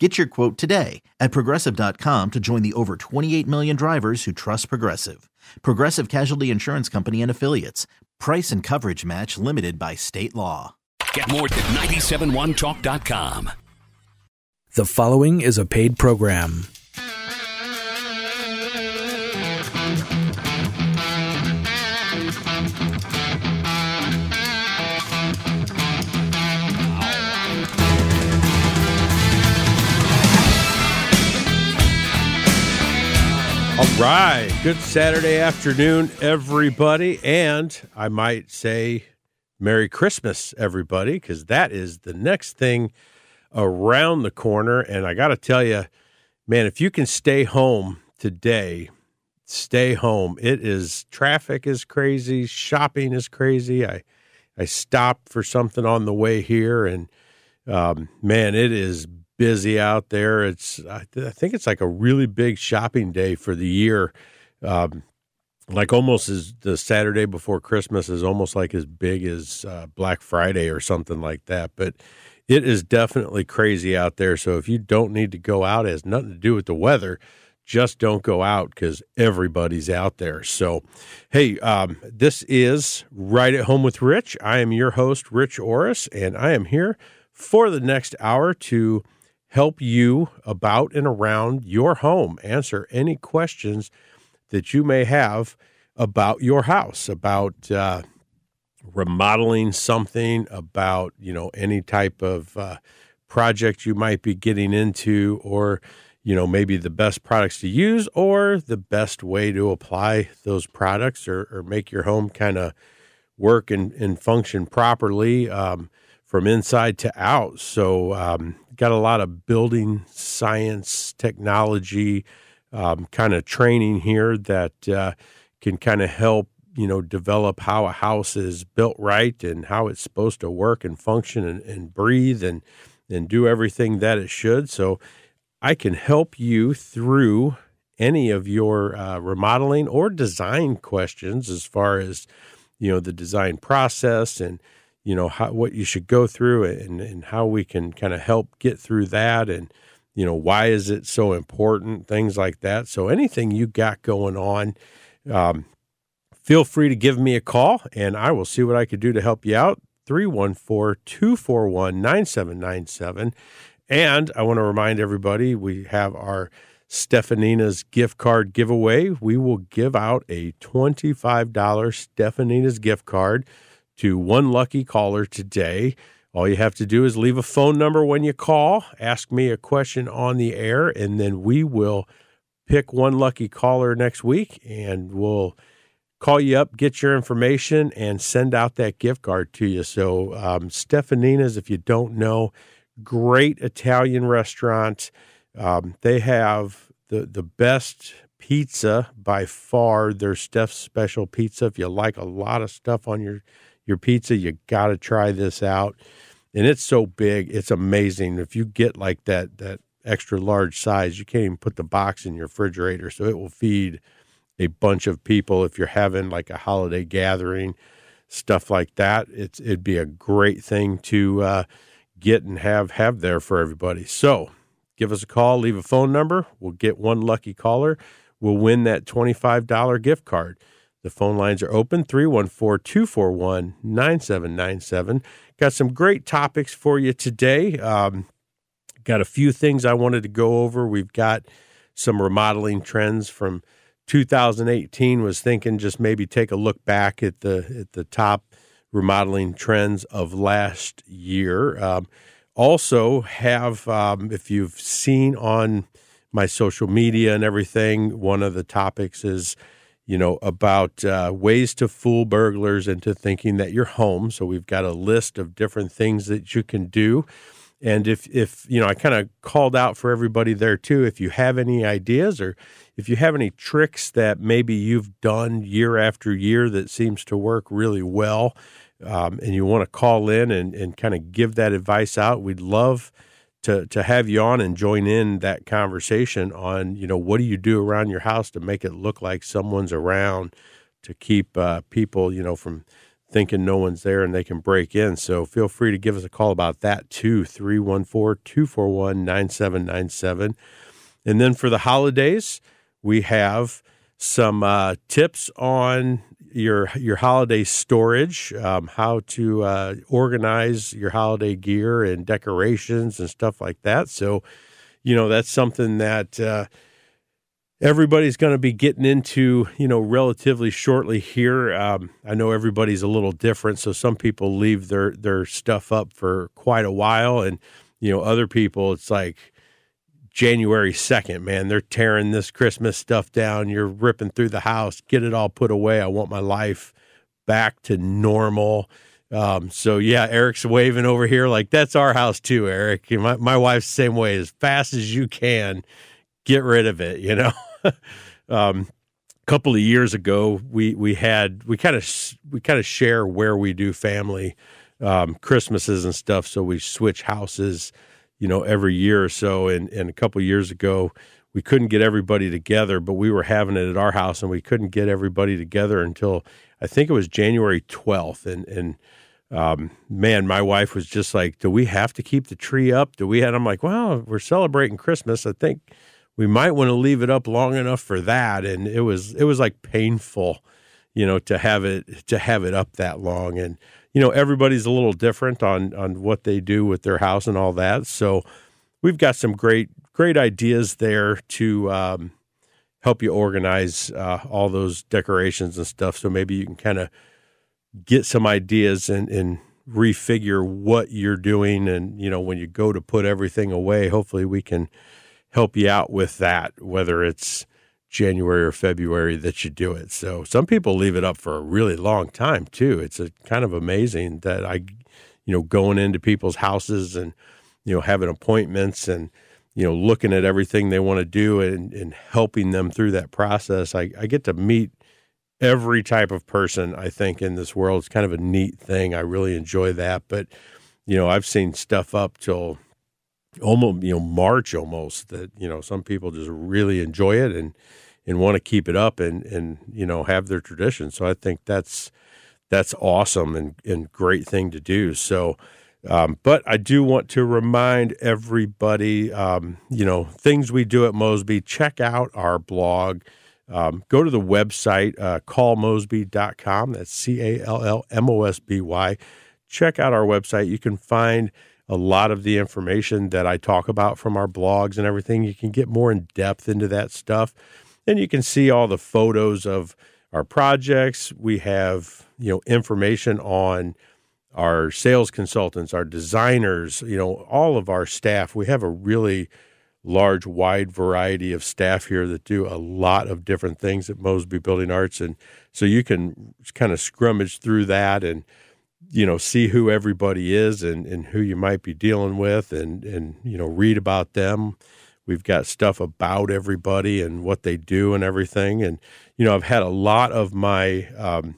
Get your quote today at progressive.com to join the over 28 million drivers who trust Progressive. Progressive Casualty Insurance Company and Affiliates. Price and coverage match limited by state law. Get more at 971talk.com. The following is a paid program. All right. Good Saturday afternoon, everybody. And I might say Merry Christmas, everybody, because that is the next thing around the corner. And I got to tell you, man, if you can stay home today, stay home. It is traffic is crazy, shopping is crazy. I I stopped for something on the way here, and um, man, it is busy out there. It's I, th- I, think it's like a really big shopping day for the year. Um, like almost as the Saturday before Christmas is almost like as big as uh, Black Friday or something like that. But it is definitely crazy out there. So if you don't need to go out, it has nothing to do with the weather. Just don't go out because everybody's out there. So, hey, um, this is Right at Home with Rich. I am your host, Rich Orris, and I am here for the next hour to help you about and around your home, answer any questions that you may have about your house, about uh, remodeling something, about you know any type of uh, project you might be getting into, or you know maybe the best products to use, or the best way to apply those products, or, or make your home kind of work and, and function properly. Um, from inside to out. So, um, got a lot of building science, technology, um, kind of training here that uh, can kind of help you know develop how a house is built right and how it's supposed to work and function and, and breathe and and do everything that it should. So, I can help you through any of your uh, remodeling or design questions as far as you know the design process and you know how, what you should go through and, and how we can kind of help get through that and you know why is it so important things like that. So anything you got going on um, feel free to give me a call and i will see what i could do to help you out. 314-241-9797 and i want to remind everybody we have our Stefanina's gift card giveaway. We will give out a $25 Stefanina's gift card to one lucky caller today. All you have to do is leave a phone number when you call, ask me a question on the air, and then we will pick one lucky caller next week and we'll call you up, get your information, and send out that gift card to you. So, um, Stefanina's, if you don't know, great Italian restaurant. Um, they have the, the best pizza by far. Their Steph's special pizza. If you like a lot of stuff on your your pizza, you got to try this out. And it's so big, it's amazing. If you get like that that extra large size, you can't even put the box in your refrigerator, so it will feed a bunch of people if you're having like a holiday gathering, stuff like that. It's it'd be a great thing to uh, get and have have there for everybody. So, give us a call, leave a phone number. We'll get one lucky caller. We'll win that $25 gift card. The phone lines are open 314 241 9797. Got some great topics for you today. Um, got a few things I wanted to go over. We've got some remodeling trends from 2018. Was thinking just maybe take a look back at the at the top remodeling trends of last year. Um, also, have um, if you've seen on my social media and everything, one of the topics is you know, about uh, ways to fool burglars into thinking that you're home. So we've got a list of different things that you can do. And if, if you know, I kind of called out for everybody there too. If you have any ideas or if you have any tricks that maybe you've done year after year that seems to work really well, um, and you want to call in and, and kind of give that advice out, we'd love to to have you on and join in that conversation on you know what do you do around your house to make it look like someone's around to keep uh, people you know from thinking no one's there and they can break in. So feel free to give us a call about that too, 314 241 9797. And then for the holidays, we have some uh, tips on your your holiday storage, um, how to uh, organize your holiday gear and decorations and stuff like that. So, you know, that's something that uh, everybody's going to be getting into, you know, relatively shortly here. Um, I know everybody's a little different, so some people leave their their stuff up for quite a while, and you know, other people it's like January second, man, they're tearing this Christmas stuff down. You're ripping through the house, get it all put away. I want my life back to normal. Um, so yeah, Eric's waving over here like that's our house too, Eric. My my wife's the same way, as fast as you can get rid of it, you know. um, a couple of years ago, we we had we kind of we kind of share where we do family um, Christmases and stuff. So we switch houses, you know, every year or so. And and a couple of years ago, we couldn't get everybody together, but we were having it at our house, and we couldn't get everybody together until I think it was January twelfth. And and um, man, my wife was just like, "Do we have to keep the tree up? Do we?" And I'm like, "Well, we're celebrating Christmas. I think." we might want to leave it up long enough for that and it was it was like painful you know to have it to have it up that long and you know everybody's a little different on on what they do with their house and all that. So we've got some great great ideas there to um, help you organize uh, all those decorations and stuff. So maybe you can kind of get some ideas and and refigure what you're doing and you know when you go to put everything away hopefully we can help you out with that, whether it's January or February that you do it. So some people leave it up for a really long time too. It's a kind of amazing that I, you know, going into people's houses and, you know, having appointments and, you know, looking at everything they want to do and, and helping them through that process. I, I get to meet every type of person, I think, in this world. It's kind of a neat thing. I really enjoy that. But, you know, I've seen stuff up till almost you know March almost that you know some people just really enjoy it and and want to keep it up and and you know have their tradition. So I think that's that's awesome and and great thing to do. So. Um, but I do want to remind everybody, um, you know, things we do at Mosby. Check out our blog. Um, go to the website, uh, callmosby.com. That's C A L L M O S B Y. Check out our website. You can find a lot of the information that I talk about from our blogs and everything. You can get more in depth into that stuff. And you can see all the photos of our projects. We have, you know, information on our sales consultants, our designers, you know, all of our staff. We have a really large, wide variety of staff here that do a lot of different things at Mosby Building Arts. And so you can kind of scrummage through that and you know see who everybody is and, and who you might be dealing with and and you know read about them we've got stuff about everybody and what they do and everything. And you know i've had a lot of my um,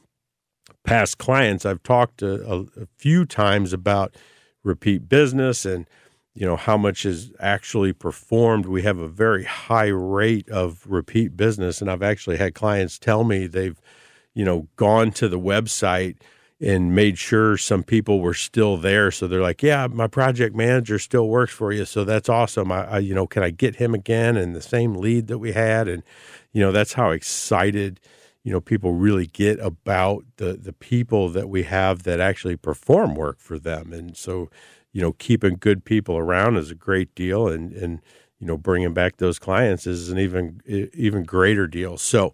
past clients i've talked a, a, a, few times about repeat business and you know how much is actually performed. We have a very high rate of repeat business. And i've actually had clients tell me they've you know gone to the website and made sure some people were still there. So they're like, "Yeah, my project manager still works for you, so that's awesome. I, I, you know, can I get him again and the same lead that we had?" And you know, that's how excited you know people really get about the the people that we have that actually perform work for them. And so, you know, keeping good people around is a great deal, and and you know, bringing back those clients is an even even greater deal. So.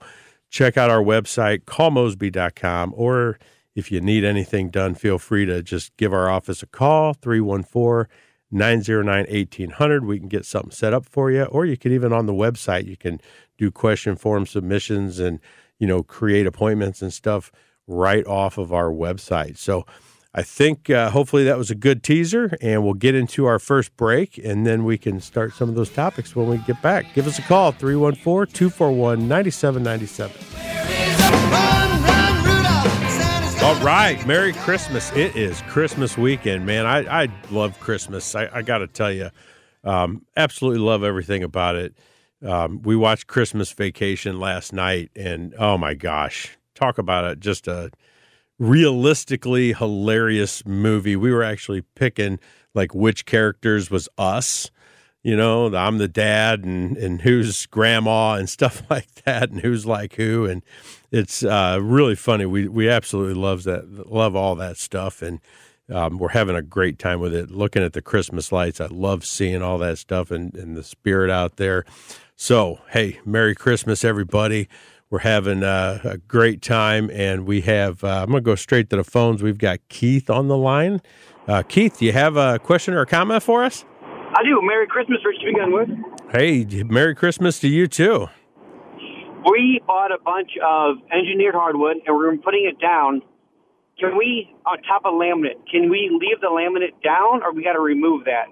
Check out our website, callmosby.com, or if you need anything done, feel free to just give our office a call, 314 909 1800. We can get something set up for you. Or you can even on the website, you can do question form submissions and, you know, create appointments and stuff right off of our website. So I think uh, hopefully that was a good teaser, and we'll get into our first break, and then we can start some of those topics when we get back. Give us a call, 314 241 9797. Right, Merry Christmas. It is Christmas weekend, man. I, I love Christmas. I, I got to tell you, um, absolutely love everything about it. Um, we watched Christmas Vacation last night, and oh my gosh, talk about it! Just a realistically hilarious movie. We were actually picking like which characters was us. You know, I'm the dad and and who's grandma and stuff like that, and who's like who, and it's uh, really funny. We we absolutely love that, love all that stuff, and um, we're having a great time with it. Looking at the Christmas lights, I love seeing all that stuff and, and the spirit out there. So, hey, Merry Christmas, everybody. We're having uh, a great time, and we have. Uh, I'm going to go straight to the phones. We've got Keith on the line. Uh, Keith, do you have a question or a comment for us? I do. Merry Christmas, Rich to begin with. Hey, Merry Christmas to you too. We bought a bunch of engineered hardwood, and we're putting it down. Can we, on top of laminate, can we leave the laminate down, or we got to remove that?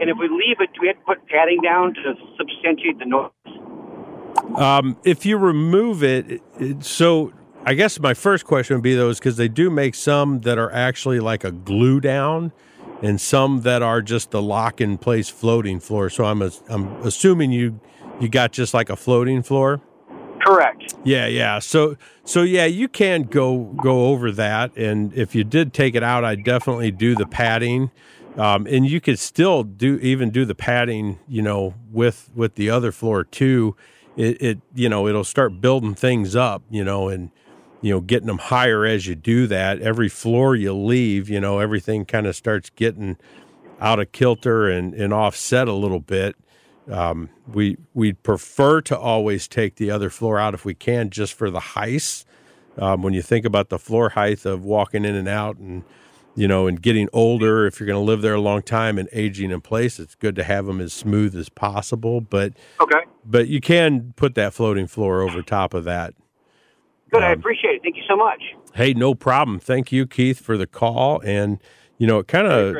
And if we leave it, do we have to put padding down to substantiate the noise? Um, if you remove it, it, so I guess my first question would be those because they do make some that are actually like a glue down, and some that are just the lock in place floating floor. So I'm a, I'm assuming you you got just like a floating floor. Correct. Yeah, yeah. So so yeah, you can go go over that, and if you did take it out, I definitely do the padding. Um, and you could still do even do the padding, you know, with with the other floor too it, it you know it'll start building things up you know and you know getting them higher as you do that every floor you leave you know everything kind of starts getting out of kilter and, and offset a little bit um, we we prefer to always take the other floor out if we can just for the height um, when you think about the floor height of walking in and out and you know, and getting older, if you're going to live there a long time and aging in place, it's good to have them as smooth as possible. But okay, but you can put that floating floor over top of that. Good, um, I appreciate it. Thank you so much. Hey, no problem. Thank you, Keith, for the call. And you know, it kind of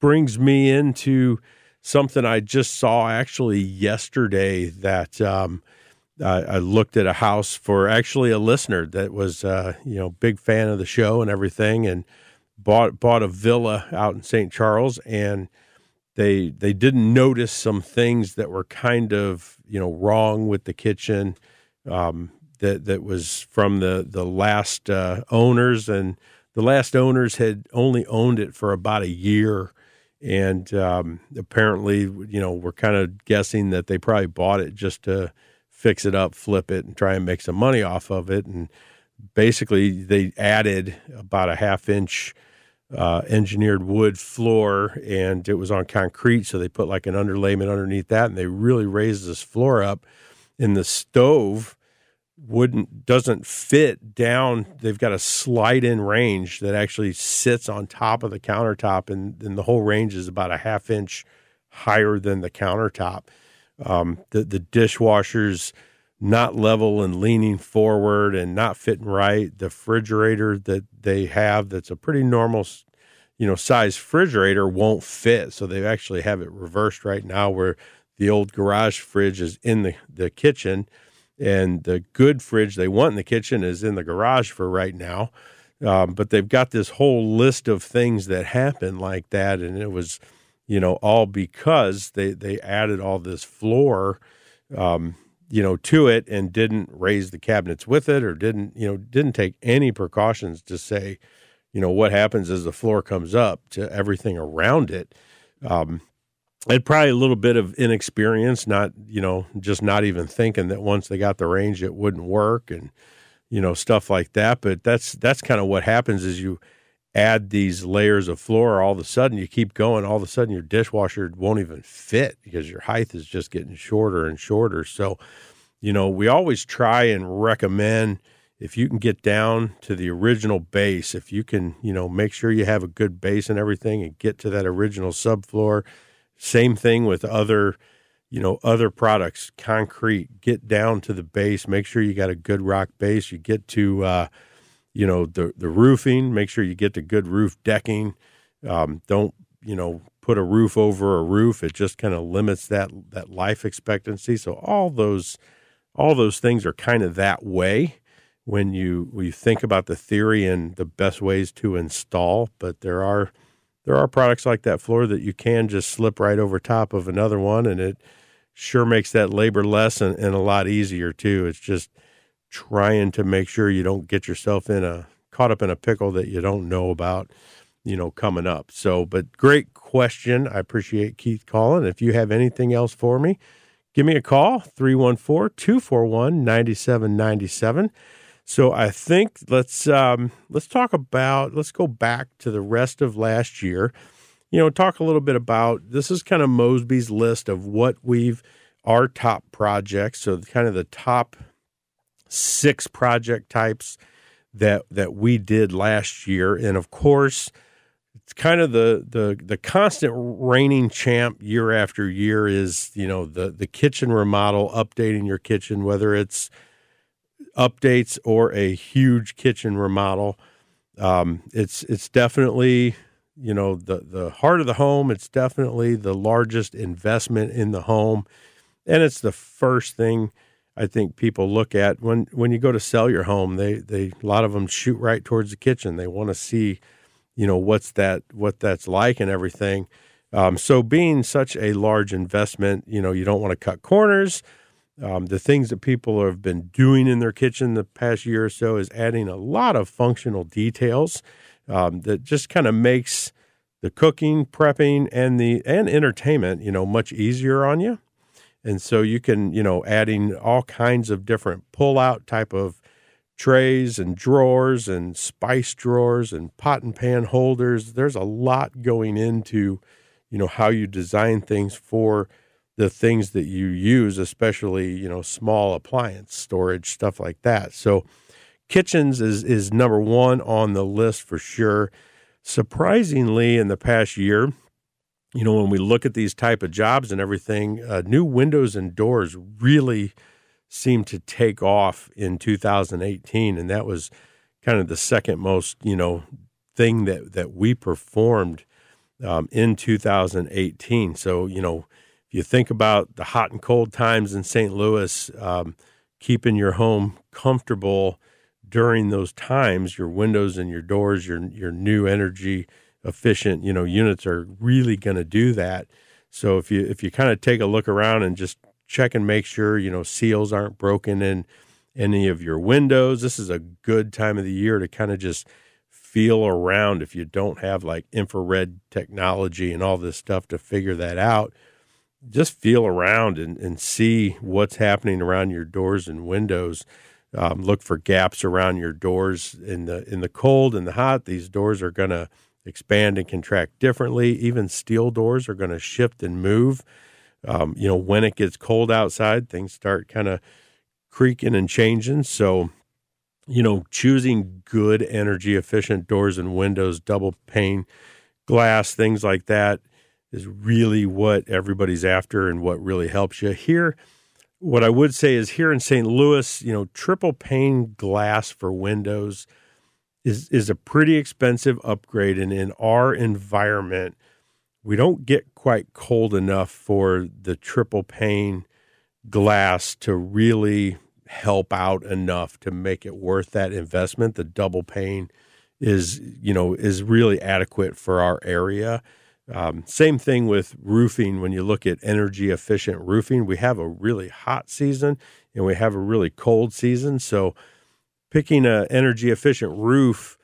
brings me into something I just saw actually yesterday that. Um, I looked at a house for actually a listener that was, uh, you know, big fan of the show and everything, and bought bought a villa out in St. Charles, and they they didn't notice some things that were kind of you know wrong with the kitchen um, that that was from the the last uh, owners, and the last owners had only owned it for about a year. And um, apparently, you know, we're kind of guessing that they probably bought it just to fix it up, flip it, and try and make some money off of it. And basically, they added about a half inch uh, engineered wood floor and it was on concrete. So they put like an underlayment underneath that and they really raised this floor up. And the stove wouldn't doesn't fit down. They've got a slide in range that actually sits on top of the countertop, and, and the whole range is about a half inch higher than the countertop. Um, the the dishwasher's not level and leaning forward and not fitting right. The refrigerator that they have that's a pretty normal, you know, size refrigerator won't fit. So they actually have it reversed right now where the old garage fridge is in the, the kitchen and the good fridge they want in the kitchen is in the garage for right now. Um, but they've got this whole list of things that happen like that. And it was, you know, all because they, they added all this floor, um, you know, to it and didn't raise the cabinets with it or didn't, you know, didn't take any precautions to say, you know, what happens as the floor comes up to everything around it. Um, and probably a little bit of inexperience, not, you know, just not even thinking that once they got the range, it wouldn't work and, you know, stuff like that. But that's, that's kind of what happens is you, add these layers of floor, all of a sudden you keep going, all of a sudden your dishwasher won't even fit because your height is just getting shorter and shorter. So, you know, we always try and recommend if you can get down to the original base, if you can, you know, make sure you have a good base and everything and get to that original subfloor. Same thing with other, you know, other products, concrete, get down to the base, make sure you got a good rock base. You get to, uh, you know the the roofing. Make sure you get the good roof decking. Um, don't you know put a roof over a roof. It just kind of limits that that life expectancy. So all those all those things are kind of that way when you when you think about the theory and the best ways to install. But there are there are products like that floor that you can just slip right over top of another one, and it sure makes that labor less and, and a lot easier too. It's just trying to make sure you don't get yourself in a caught up in a pickle that you don't know about you know, coming up. So, but great question. I appreciate Keith calling. If you have anything else for me, give me a call 314 241 9797. So I think let's um, let's talk about let's go back to the rest of last year. You know, talk a little bit about this is kind of Mosby's list of what we've our top projects. So kind of the top six project types that that we did last year, and of course, it's kind of the the the constant reigning champ year after year is you know the the kitchen remodel, updating your kitchen, whether it's updates or a huge kitchen remodel. Um, it's it's definitely you know the the heart of the home. It's definitely the largest investment in the home, and it's the first thing I think people look at when when you go to sell your home. They they a lot of them shoot right towards the kitchen. They want to see you know what's that what that's like and everything. Um, so being such a large investment, you know, you don't want to cut corners. Um, the things that people have been doing in their kitchen the past year or so is adding a lot of functional details um, that just kind of makes the cooking, prepping, and the and entertainment, you know, much easier on you. And so you can, you know, adding all kinds of different pull-out type of trays and drawers and spice drawers and pot and pan holders. There's a lot going into, you know, how you design things for the things that you use, especially, you know, small appliance storage, stuff like that. So kitchens is is number one on the list for sure. Surprisingly, in the past year, you know, when we look at these type of jobs and everything, uh, new windows and doors really – seemed to take off in 2018, and that was kind of the second most you know thing that that we performed um, in 2018. So you know, you think about the hot and cold times in St. Louis, um, keeping your home comfortable during those times, your windows and your doors, your your new energy efficient you know units are really going to do that. So if you if you kind of take a look around and just check and make sure you know seals aren't broken in any of your windows. This is a good time of the year to kind of just feel around if you don't have like infrared technology and all this stuff to figure that out. Just feel around and, and see what's happening around your doors and windows. Um, look for gaps around your doors in the in the cold and the hot. These doors are going to expand and contract differently. Even steel doors are going to shift and move. Um, you know, when it gets cold outside, things start kind of creaking and changing. So, you know, choosing good energy efficient doors and windows, double pane glass, things like that is really what everybody's after and what really helps you. Here, what I would say is here in St. Louis, you know, triple pane glass for windows is is a pretty expensive upgrade and in our environment we don't get quite cold enough for the triple pane glass to really help out enough to make it worth that investment. The double pane is, you know, is really adequate for our area. Um, same thing with roofing. When you look at energy efficient roofing, we have a really hot season and we have a really cold season. So picking an energy efficient roof,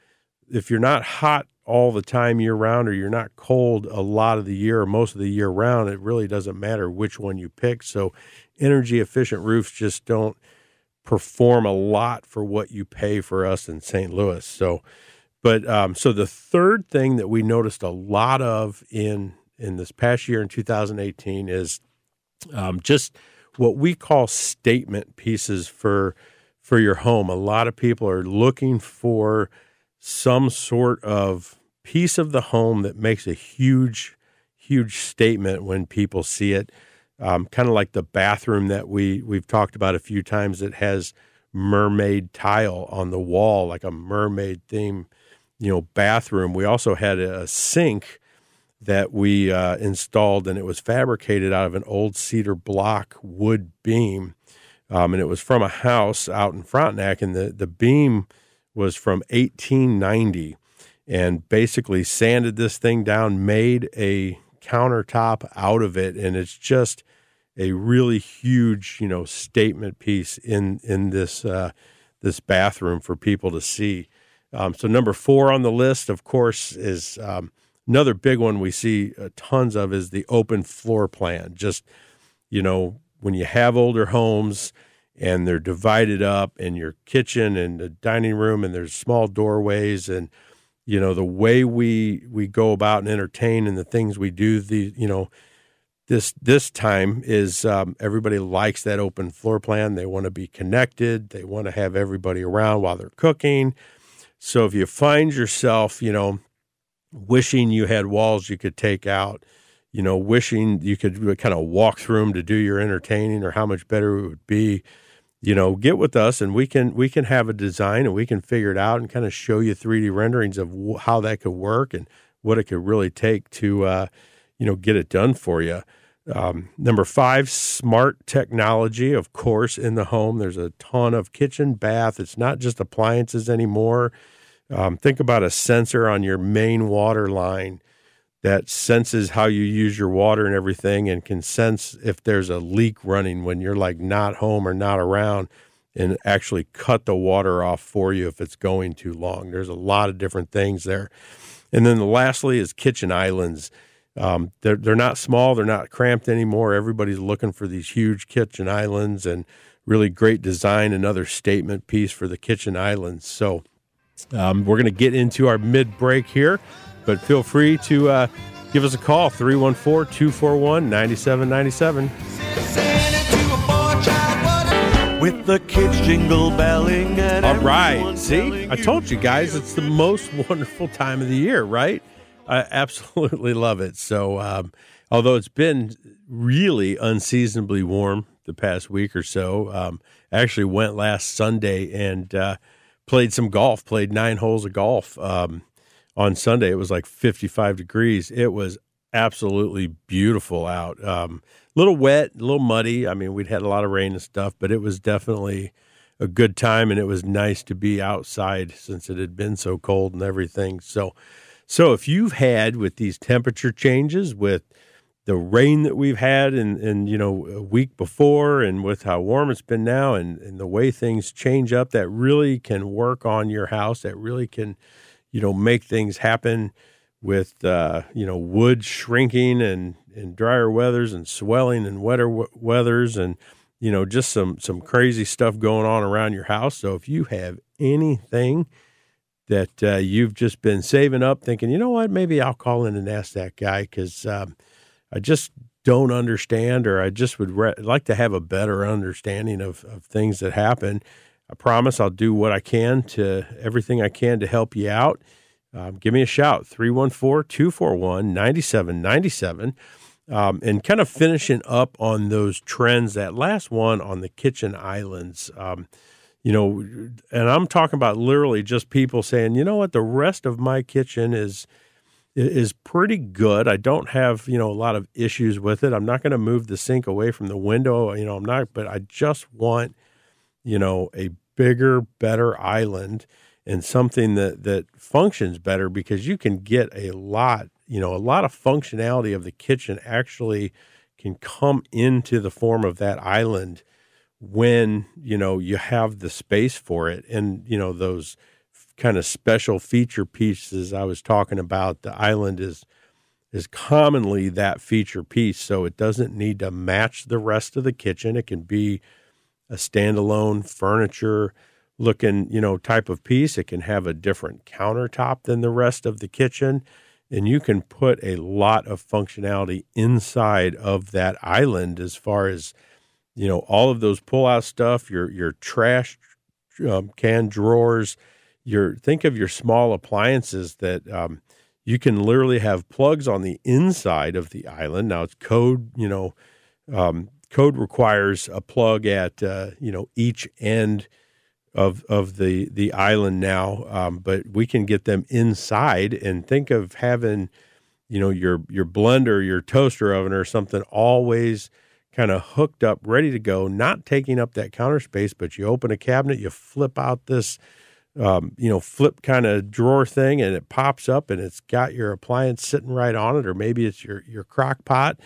if you're not hot all the time year round or you're not cold a lot of the year or most of the year round, it really doesn't matter which one you pick. So, energy efficient roofs just don't perform a lot for what you pay for us in St. Louis. So, but um, so the third thing that we noticed a lot of in in this past year in 2018 is um, just what we call statement pieces for for your home. A lot of people are looking for some sort of piece of the home that makes a huge, huge statement when people see it. Um, kind of like the bathroom that we we've talked about a few times that has mermaid tile on the wall, like a mermaid theme, you know, bathroom. We also had a sink that we uh, installed, and it was fabricated out of an old cedar block wood beam. Um, and it was from a house out in Frontenac, and the, the beam was from 1890 and basically sanded this thing down, made a countertop out of it, and it's just a really huge, you know, statement piece in in this uh, this bathroom for people to see. Um, so number four on the list, of course, is um, another big one we see uh, tons of is the open floor plan. Just you know, when you have older homes and they're divided up, in your kitchen and the dining room, and there's small doorways and you know the way we we go about and entertain and the things we do the you know this this time is um, everybody likes that open floor plan. They want to be connected. They want to have everybody around while they're cooking so if you find yourself you know wishing you had walls you could take out you know wishing you could kind of walk through them to do your entertaining or how much better it would be you know, get with us and we can we can have a design and we can figure it out and kind of show you 3D renderings of how that could work and what it could really take to uh, you know get it done for you. Um, number five, smart technology, of course, in the home. There's a ton of kitchen, bath. It's not just appliances anymore. Um, think about a sensor on your main water line that senses how you use your water and everything and can sense if there's a leak running when you're like not home or not around and actually cut the water off for you if it's going too long. There's a lot of different things there. And then the lastly is kitchen islands. Um, they're, they're not small, they're not cramped anymore. Everybody's looking for these huge kitchen islands and really great design, another statement piece for the kitchen islands. So um, we're going to get into our mid break here. But feel free to uh, give us a call 314 241 9797. With the kids jingle belling and All right. See, I told you guys it's the most wonderful time of the year, right? I absolutely love it. So, um, although it's been really unseasonably warm the past week or so, um, I actually went last Sunday and uh, played some golf, played nine holes of golf. Um, on Sunday it was like 55 degrees. It was absolutely beautiful out. Um, a little wet, a little muddy. I mean, we'd had a lot of rain and stuff, but it was definitely a good time, and it was nice to be outside since it had been so cold and everything. So, so if you've had with these temperature changes, with the rain that we've had, and and you know a week before, and with how warm it's been now, and and the way things change up, that really can work on your house. That really can you know, make things happen with, uh, you know, wood shrinking and, and drier weathers and swelling and wetter w- weathers and, you know, just some, some crazy stuff going on around your house. So if you have anything that uh, you've just been saving up thinking, you know what, maybe I'll call in and ask that guy because um, I just don't understand or I just would re- like to have a better understanding of, of things that happen I promise I'll do what I can to everything I can to help you out. Um, give me a shout 314 241 9797. Um, and kind of finishing up on those trends, that last one on the kitchen islands. Um, you know, and I'm talking about literally just people saying, you know what, the rest of my kitchen is is pretty good. I don't have, you know, a lot of issues with it. I'm not going to move the sink away from the window, you know, I'm not, but I just want, you know, a bigger, better island and something that that functions better because you can get a lot, you know, a lot of functionality of the kitchen actually can come into the form of that island when, you know, you have the space for it and, you know, those kind of special feature pieces I was talking about, the island is is commonly that feature piece so it doesn't need to match the rest of the kitchen. It can be a standalone furniture looking, you know, type of piece. It can have a different countertop than the rest of the kitchen. And you can put a lot of functionality inside of that island as far as, you know, all of those pull out stuff, your your trash um, can drawers, your think of your small appliances that um, you can literally have plugs on the inside of the island. Now it's code, you know, um, code requires a plug at uh, you know each end of of the the island now, um, but we can get them inside and think of having, you know, your your blender, your toaster oven, or something always kind of hooked up, ready to go, not taking up that counter space. But you open a cabinet, you flip out this, um, you know, flip kind of drawer thing, and it pops up, and it's got your appliance sitting right on it, or maybe it's your your crock pot.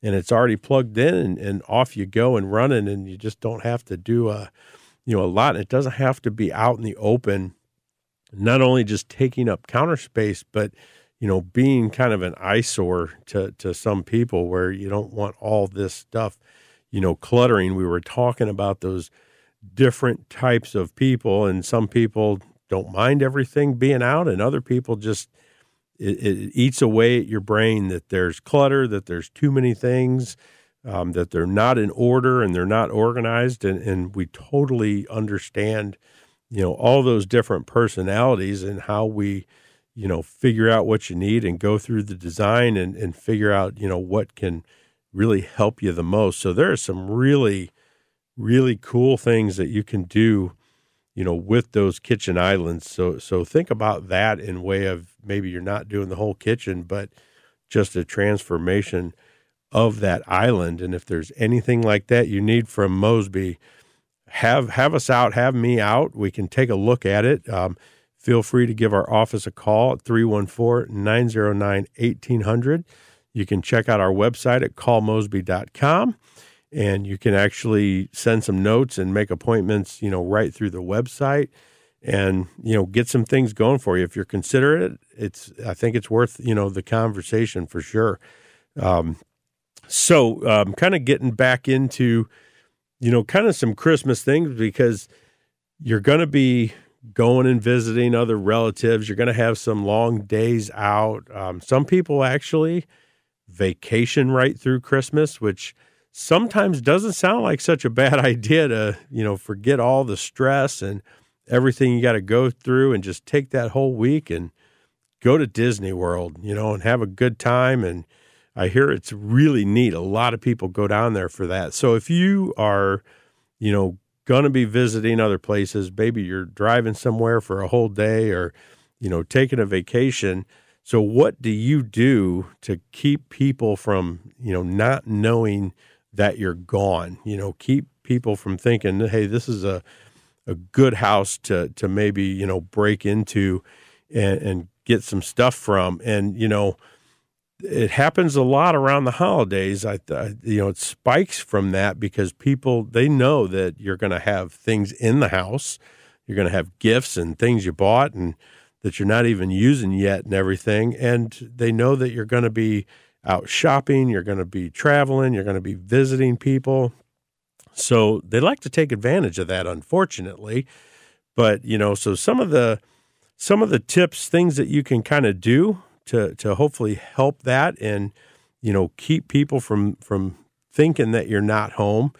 And it's already plugged in, and, and off you go and running, and you just don't have to do a, you know, a lot. And it doesn't have to be out in the open, not only just taking up counter space, but you know, being kind of an eyesore to to some people where you don't want all this stuff, you know, cluttering. We were talking about those different types of people, and some people don't mind everything being out, and other people just it, it eats away at your brain that there's clutter, that there's too many things um, that they're not in order and they're not organized, and, and we totally understand, you know, all those different personalities and how we, you know, figure out what you need and go through the design and, and figure out, you know, what can really help you the most. So there are some really, really cool things that you can do, you know, with those kitchen islands. So so think about that in way of maybe you're not doing the whole kitchen, but just a transformation of that island. And if there's anything like that you need from Mosby, have have us out, have me out. We can take a look at it. Um, feel free to give our office a call at 314 909 1800. You can check out our website at callmosby.com and you can actually send some notes and make appointments, you know, right through the website and, you know, get some things going for you. If you're considerate, it's, I think it's worth, you know, the conversation for sure. Um, so, um, kind of getting back into, you know, kind of some Christmas things because you're going to be going and visiting other relatives. You're going to have some long days out. Um, some people actually vacation right through Christmas, which sometimes doesn't sound like such a bad idea to, you know, forget all the stress and everything you got to go through and just take that whole week and go to Disney World, you know, and have a good time and I hear it's really neat. A lot of people go down there for that. So if you are, you know, going to be visiting other places, maybe you're driving somewhere for a whole day or, you know, taking a vacation. So what do you do to keep people from, you know, not knowing that you're gone? You know, keep people from thinking, hey, this is a a good house to to maybe, you know, break into and, and get some stuff from. And, you know, it happens a lot around the holidays. I, I, you know, it spikes from that because people they know that you're going to have things in the house, you're going to have gifts and things you bought and that you're not even using yet and everything, and they know that you're going to be out shopping, you're going to be traveling, you're going to be visiting people. So they like to take advantage of that, unfortunately. But you know, so some of the some of the tips, things that you can kind of do to to hopefully help that and you know keep people from from thinking that you're not home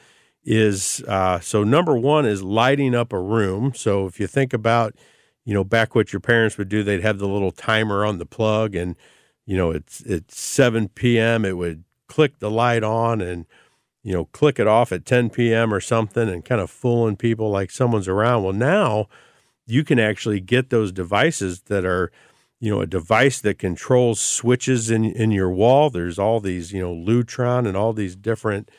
is uh, so number one is lighting up a room. So if you think about you know back what your parents would do, they'd have the little timer on the plug, and you know it's it's 7 p.m. It would click the light on and you know click it off at 10 p.m. or something, and kind of fooling people like someone's around. Well, now you can actually get those devices that are you know, a device that controls switches in, in your wall. There's all these, you know, Lutron and all these different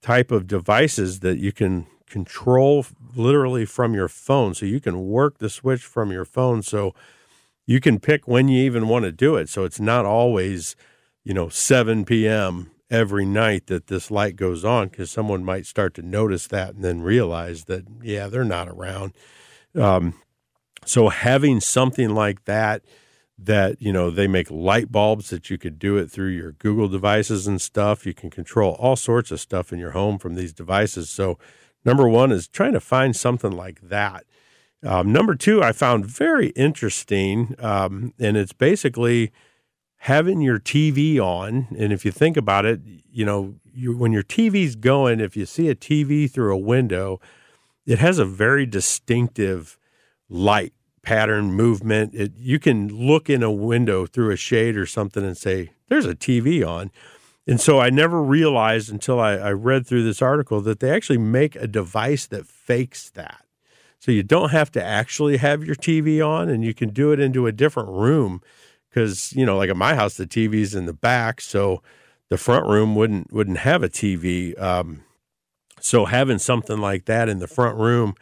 type of devices that you can control literally from your phone. So you can work the switch from your phone. So you can pick when you even want to do it. So it's not always, you know, 7 p.m. every night that this light goes on because someone might start to notice that and then realize that, yeah, they're not around. Um, so having something like that that you know they make light bulbs that you could do it through your google devices and stuff. You can control all sorts of stuff in your home from these devices. So number one is trying to find something like that. Um, number two i found very interesting um, and it's basically having your tv on. And if you think about it you know you, when your tv's going if you see a tv through a window it has a very distinctive light pattern, movement. It, you can look in a window through a shade or something and say, there's a TV on. And so I never realized until I, I read through this article that they actually make a device that fakes that. So you don't have to actually have your TV on, and you can do it into a different room. Because you know, like at my house, the TV's in the back, so the front room wouldn't wouldn't have a TV. Um, so having something like that in the front room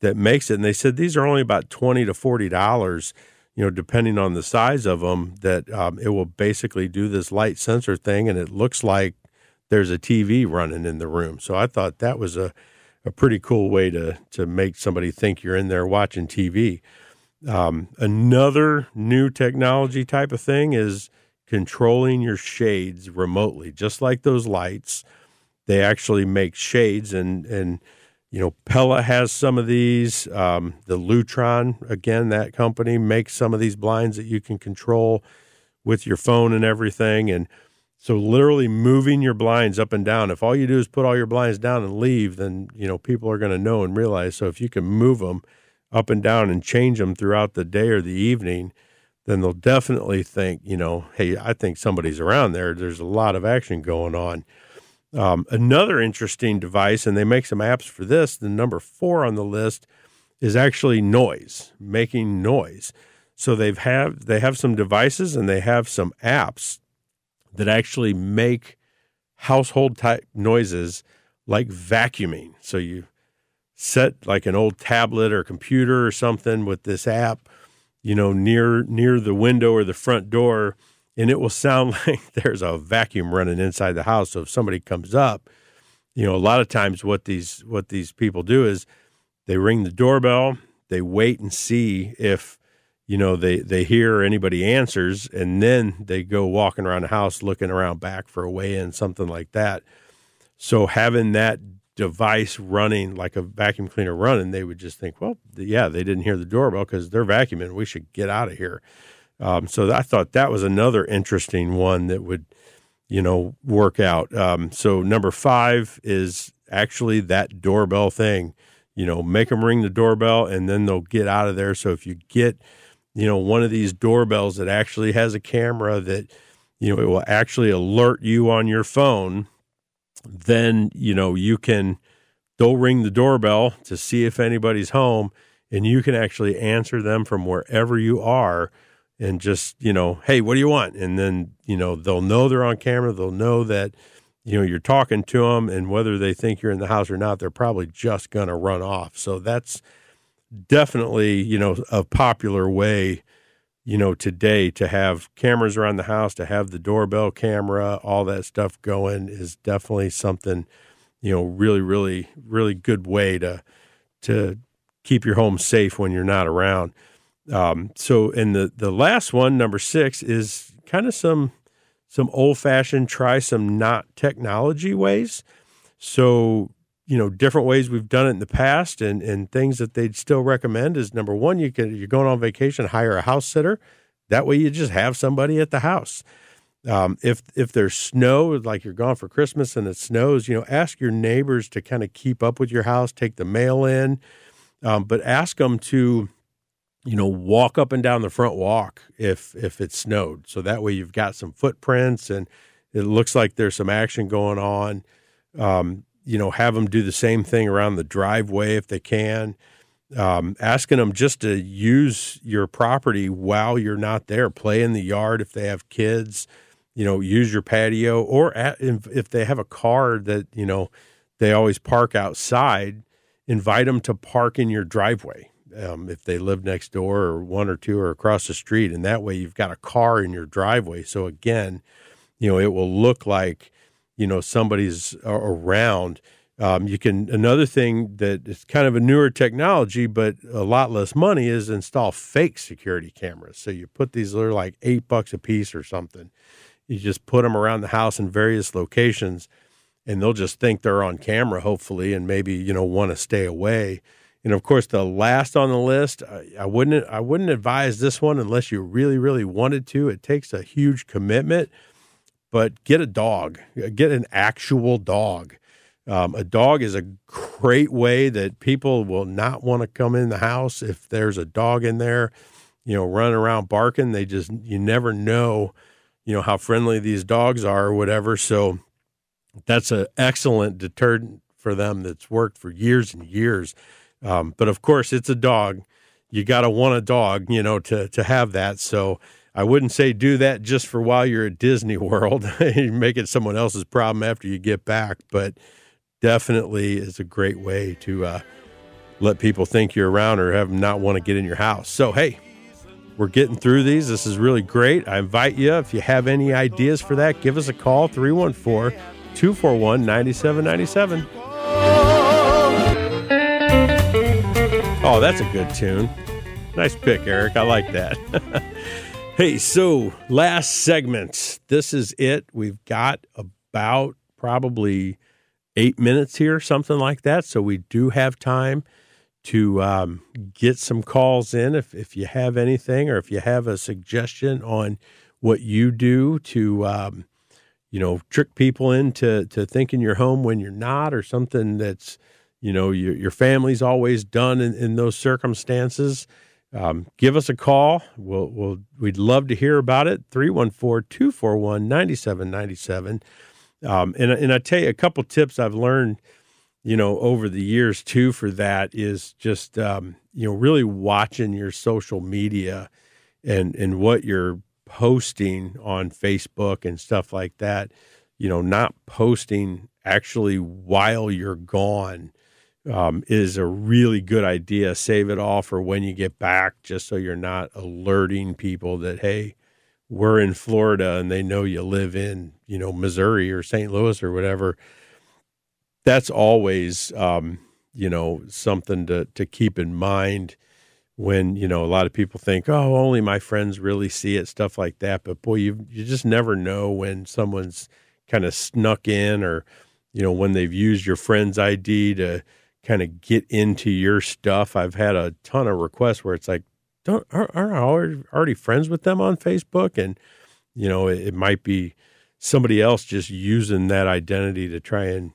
that makes it, and they said these are only about twenty to forty dollars, you know, depending on the size of them. That um, it will basically do this light sensor thing, and it looks like there's a TV running in the room. So I thought that was a a pretty cool way to to make somebody think you're in there watching TV. Um, another new technology type of thing is controlling your shades remotely, just like those lights. They actually make shades, and and you know Pella has some of these. Um, the Lutron, again, that company makes some of these blinds that you can control with your phone and everything, and so literally moving your blinds up and down. If all you do is put all your blinds down and leave, then you know people are going to know and realize. So if you can move them up and down and change them throughout the day or the evening, then they'll definitely think, you know, hey, I think somebody's around there. There's a lot of action going on. Um, another interesting device, and they make some apps for this. The number four on the list is actually noise, making noise. So they've have they have some devices and they have some apps that actually make household type noises like vacuuming. So you set like an old tablet or computer or something with this app, you know, near near the window or the front door, and it will sound like there's a vacuum running inside the house. So if somebody comes up, you know, a lot of times what these what these people do is they ring the doorbell, they wait and see if you know they they hear anybody answers and then they go walking around the house looking around back for a way in something like that. So having that device running like a vacuum cleaner running they would just think well yeah they didn't hear the doorbell because they're vacuuming. We should get out of here um, so i thought that was another interesting one that would you know work out. Um, so number five is actually that doorbell thing. You know make them ring the doorbell and then they'll get out of there. So if you get you know, one of these doorbells that actually has a camera that, you know, it will actually alert you on your phone, then, you know, you can, they'll ring the doorbell to see if anybody's home and you can actually answer them from wherever you are and just, you know, hey, what do you want? And then, you know, they'll know they're on camera. They'll know that, you know, you're talking to them and whether they think you're in the house or not, they're probably just going to run off. So that's, definitely, you know, a popular way, you know, today to have cameras around the house, to have the doorbell camera, all that stuff going is definitely something, you know, really, really, really good way to to keep your home safe when you're not around. Um, so, and the the last one, number six, is kind of some some old fashioned, try some not technology ways. So you know different ways we've done it in the past and and things that they'd still recommend is number one you can you're going on vacation hire a house sitter. That way you just have somebody at the house. Um, if if there's snow like you're gone for christmas and it snows you know ask your neighbors to kind of keep up with your house take the mail in. Um, but ask them to you know walk up and down the front walk if if it snowed so that way you've got some footprints and it looks like there's some action going on um, you know, have them do the same thing around the driveway if they can. Um, asking them just to use your property while you're not there, play in the yard if they have kids, you know, use your patio, or at, if they have a car that you know they always park outside, invite them to park in your driveway. Um, if they live next door or one or two or across the street, and that way you've got a car in your driveway. So again, you know, it will look like you know somebody's around. Um, you can another thing that is kind of a newer technology, but a lot less money is install fake security cameras. So you put these, they're like eight bucks a piece or something. You just put them around the house in various locations, and they'll just think they're on camera, hopefully, and maybe you know want to stay away. And of course, the last on the list, I, I wouldn't I wouldn't advise this one unless you really really wanted to. It takes a huge commitment but get a dog, get an actual dog. Um, a dog is a great way that people will not want to come in the house if there's a dog in there, you know, running around barking. They just, you never know, you know, how friendly these dogs are or whatever. So that's an excellent deterrent for them that's worked for years and years. Um, but of course, it's a dog. You got to want a dog, you know, to to have that. So I wouldn't say do that just for while you're at Disney World. you make it someone else's problem after you get back, but definitely is a great way to uh, let people think you're around or have them not want to get in your house. So hey, we're getting through these. This is really great. I invite you, if you have any ideas for that, give us a call 314 241 9797. Oh, that's a good tune. Nice pick, Eric. I like that. hey, so last segment. This is it. We've got about probably eight minutes here, something like that. So we do have time to um, get some calls in if, if you have anything or if you have a suggestion on what you do to um, you know trick people into to thinking you're home when you're not or something that's you know your, your family's always done in, in those circumstances. Um, give us a call. We'll, we'll we'd love to hear about it. 314-241-9797 um, and, and i tell you a couple tips i've learned you know, over the years too for that is just um, you know really watching your social media and and what you're posting on Facebook and stuff like that. You know, not posting actually while you're gone um, is a really good idea. Save it all for when you get back, just so you're not alerting people that hey, we're in Florida and they know you live in you know Missouri or St. Louis or whatever that's always um, you know something to to keep in mind when you know a lot of people think oh only my friends really see it stuff like that but boy you you just never know when someone's kind of snuck in or you know when they've used your friend's ID to kind of get into your stuff I've had a ton of requests where it's like don't aren't I already, already friends with them on Facebook and you know it, it might be somebody else just using that identity to try and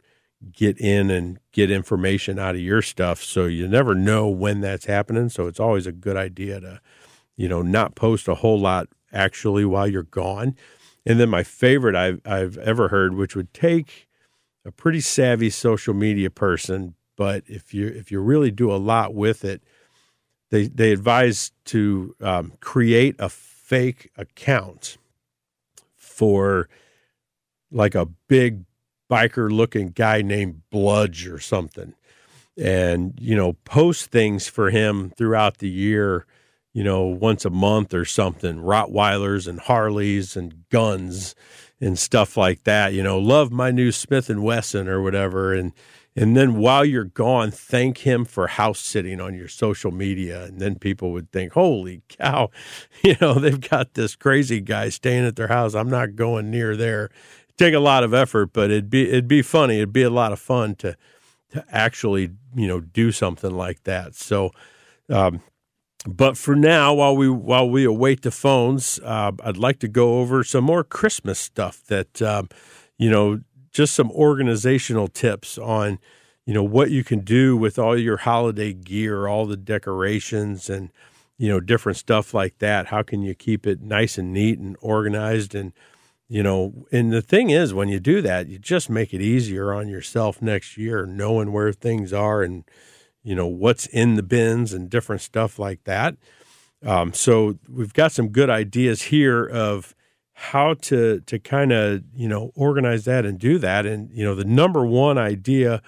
get in and get information out of your stuff. So you never know when that's happening. So it's always a good idea to, you know, not post a whole lot actually while you're gone. And then my favorite I've I've ever heard, which would take a pretty savvy social media person, but if you if you really do a lot with it, they they advise to um, create a fake account for like a big biker looking guy named Bludge or something. And, you know, post things for him throughout the year, you know, once a month or something, Rottweilers and Harleys and guns and stuff like that. You know, love my new Smith and Wesson or whatever. And and then while you're gone, thank him for house sitting on your social media. And then people would think, holy cow, you know, they've got this crazy guy staying at their house. I'm not going near there take a lot of effort, but it'd be it'd be funny. It'd be a lot of fun to to actually you know do something like that. So, um, but for now, while we while we await the phones, uh, I'd like to go over some more Christmas stuff that um, you know just some organizational tips on you know what you can do with all your holiday gear, all the decorations and you know different stuff like that. How can you keep it nice and neat and organized and you know, and the thing is, when you do that, you just make it easier on yourself next year, knowing where things are and, you know, what's in the bins and different stuff like that. Um, so we've got some good ideas here of how to to kind of you know organize that and do that. And you know, the number one idea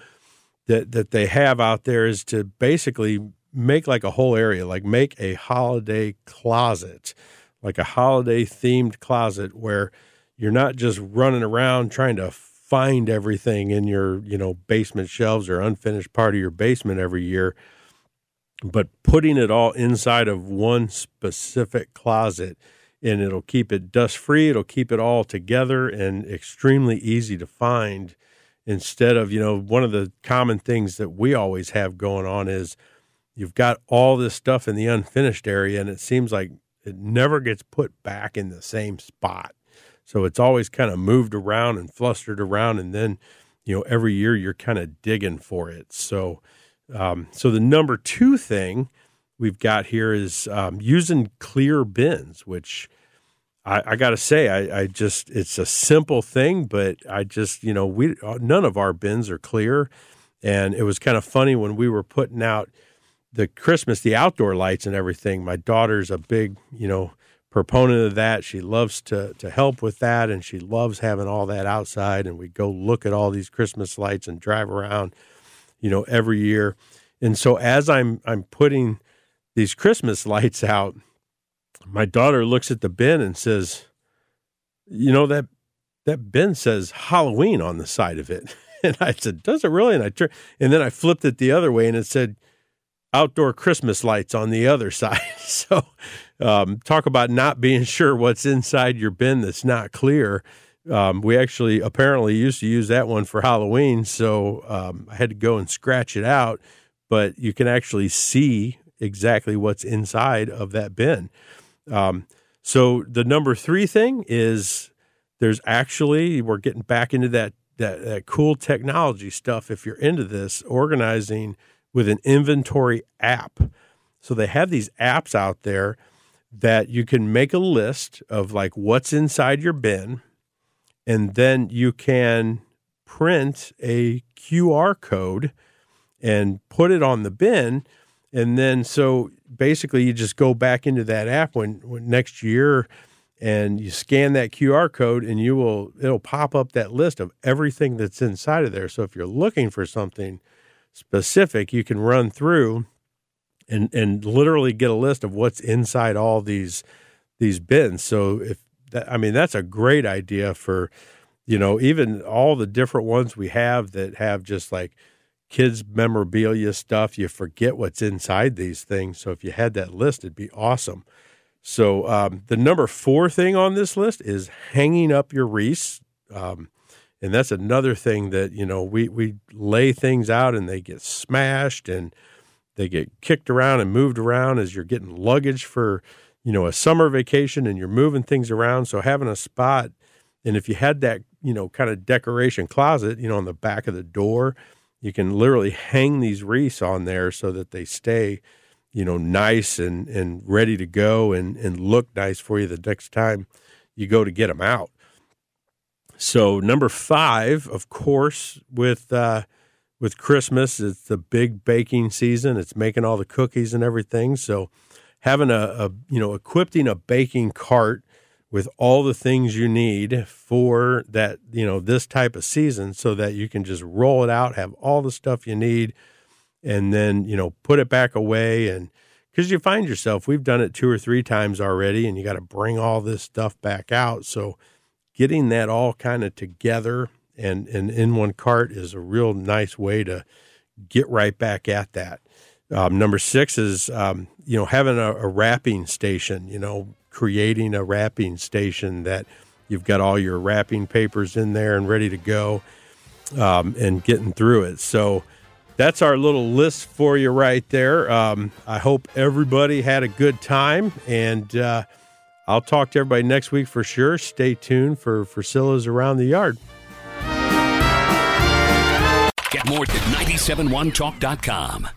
that that they have out there is to basically make like a whole area, like make a holiday closet, like a holiday themed closet where you're not just running around trying to find everything in your you know basement shelves or unfinished part of your basement every year but putting it all inside of one specific closet and it'll keep it dust free it'll keep it all together and extremely easy to find instead of you know one of the common things that we always have going on is you've got all this stuff in the unfinished area and it seems like it never gets put back in the same spot so it's always kind of moved around and flustered around, and then you know every year you're kind of digging for it. So um, so the number two thing we've got here is um, using clear bins, which I, I got to say, I, I, just it's a simple thing, but I just you know we uh, none of our bins are clear, and it was kind of funny when we were putting out the Christmas, the outdoor lights and everything. My daughter's a big, you know, proponent of that. She loves to to help with that, and she loves having all that outside. And we go look at all these Christmas lights and drive around, you know, every year. And so as I'm I'm putting these Christmas lights out, my daughter looks at the bin and says, "You know that that bin says Halloween on the side of it." And I said, "Does it really?" And I turned, and then I flipped it the other way, and it said outdoor Christmas lights on the other side. So, um, talk about not being sure what's inside your bin that's not clear. Um, we actually apparently used to use that one for Halloween, so um, I had to go and scratch it out. But you can actually see exactly what's inside of that bin. Um, so the number three thing is there's actually we're getting back into that that, that cool technology stuff. If you're into this, organizing with an inventory app. So they have these apps out there that you can make a list of like what's inside your bin, and then you can print a QR code and put it on the bin. And then so basically you just go back into that app when, when next year and you scan that QR code and you will it'll pop up that list of everything that's inside of there. So if you're looking for something specific, you can run through and and literally get a list of what's inside all these these bins. So if that, I mean that's a great idea for you know even all the different ones we have that have just like kids memorabilia stuff you forget what's inside these things. So if you had that list it'd be awesome. So um, the number four thing on this list is hanging up your wreaths. Um, and that's another thing that you know we we lay things out and they get smashed and they get kicked around and moved around as you're getting luggage for you know a summer vacation and you're moving things around. So having a spot and if you had that you know kind of decoration closet you know on the back of the door you can literally hang these wreaths on there so that they stay you know nice and and ready to go and and look nice for you the next time you go to get them out so number five, of course, with uh, with Christmas, it's the big baking season. It's making all the cookies and everything. So having a, a you know equipping a baking cart with all the things you need for that you know this type of season, so that you can just roll it out, have all the stuff you need, and then you know put it back away and because you find yourself we've done it two or three times already and you got to bring all this stuff back out so getting that all kind of together and, and in one cart is a real nice way to get right back at that. Um, number six is, um, you know, having a, a, wrapping station, you know, creating a wrapping station that you've got all your wrapping papers in there and ready to go um, and getting through it. So that's our little list for you right there. Um, I hope everybody had a good time and, uh, I'll talk to everybody next week for sure. Stay tuned for Priscilla's Around the Yard. Get more at 971talk.com.